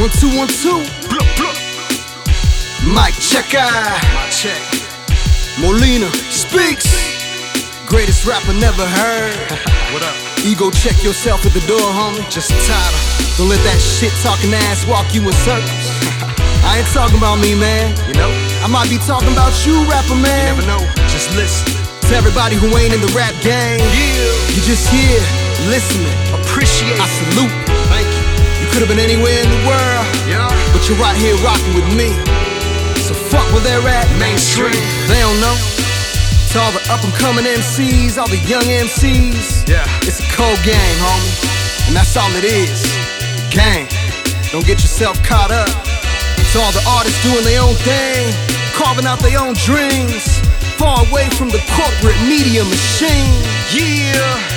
One, two, one, two. Blup, blup. Mic checker. My check. Molina speaks. Greatest rapper never heard. What up? Ego check yourself at the door, homie. Just a title. Don't let that shit talking ass walk you in circles. I ain't talking about me, man. You know? I might be talking about you, rapper man. You never know. Just listen. To everybody who ain't in the rap game, Yeah. you just here, listening. Appreciate I salute. You're right here rocking with me. So fuck where they're at, Mainstream. They don't know. To all the up and coming MCs, all the young MCs. Yeah. It's a cold game, homie. And that's all it is. Game. Don't get yourself caught up. To all the artists doing their own thing, carving out their own dreams. Far away from the corporate media machine. Yeah.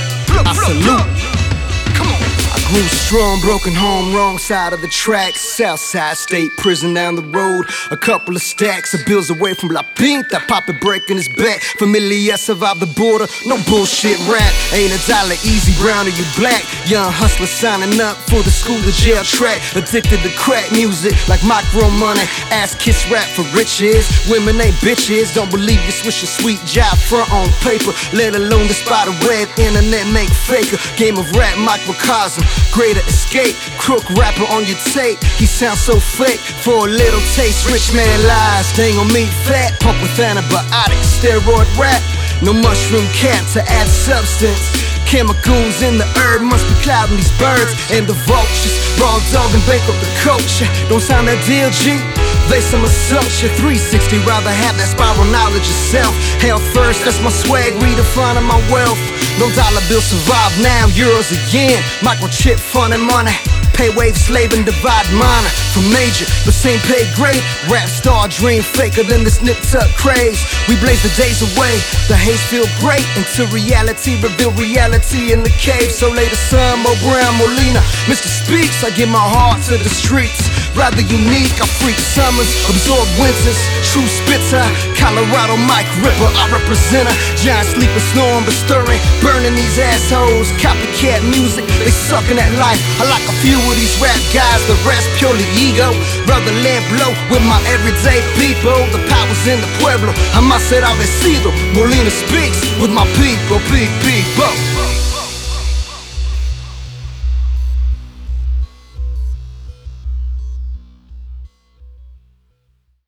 Strong, broken home, wrong side of the tracks. Southside State Prison down the road. A couple of stacks of bills away from La Pinta. Papa breaking his back. Familia survived the border. No bullshit rap. Ain't a dollar easy, brown or you black. Young hustler signing up for the school to jail track. Addicted to crack music like micro money. Ass kiss rap for riches. Women ain't bitches. Don't believe you swish a sweet job front on paper. Let alone the spider web internet make faker. Game of rap microcosm. Greater escape. Crook rapper on your tape. He sounds so fake for a little taste. Rich man lies. Gon' meet fat. Pump with antibiotics. Steroid rap. No mushroom cap to add substance. Chemicals in the herb must be clouding these birds and the vultures. Raw dog and bankrupt the culture. Don't sound that deal, G. They some assumption. 360, rather have that spiral knowledge yourself. Hell first, that's my swag, redefining my wealth. No dollar bill survive now, euros again. Microchip, fun and money. Pay wave, slave, and divide minor from major, but same pay grade. Rap star dream faker than this nip tuck craze. We blaze the days away, the haze feel great until reality reveal reality in the cave. So lay the sun, Mo Brown, Molina, Mr. Speaks. I give my heart to the streets. Rather unique, I freak summers, absorb winters. True spitter, Colorado Mike Ripper, I represent her. Giant sleeping, snoring, but stirring, burning these assholes. Copycat music, they sucking at life. I like a few of these rap guys, the rest purely ego. Brother lamp low with my everyday people. The power's in the pueblo. I must ser vencido. Molina speaks with my people, big people.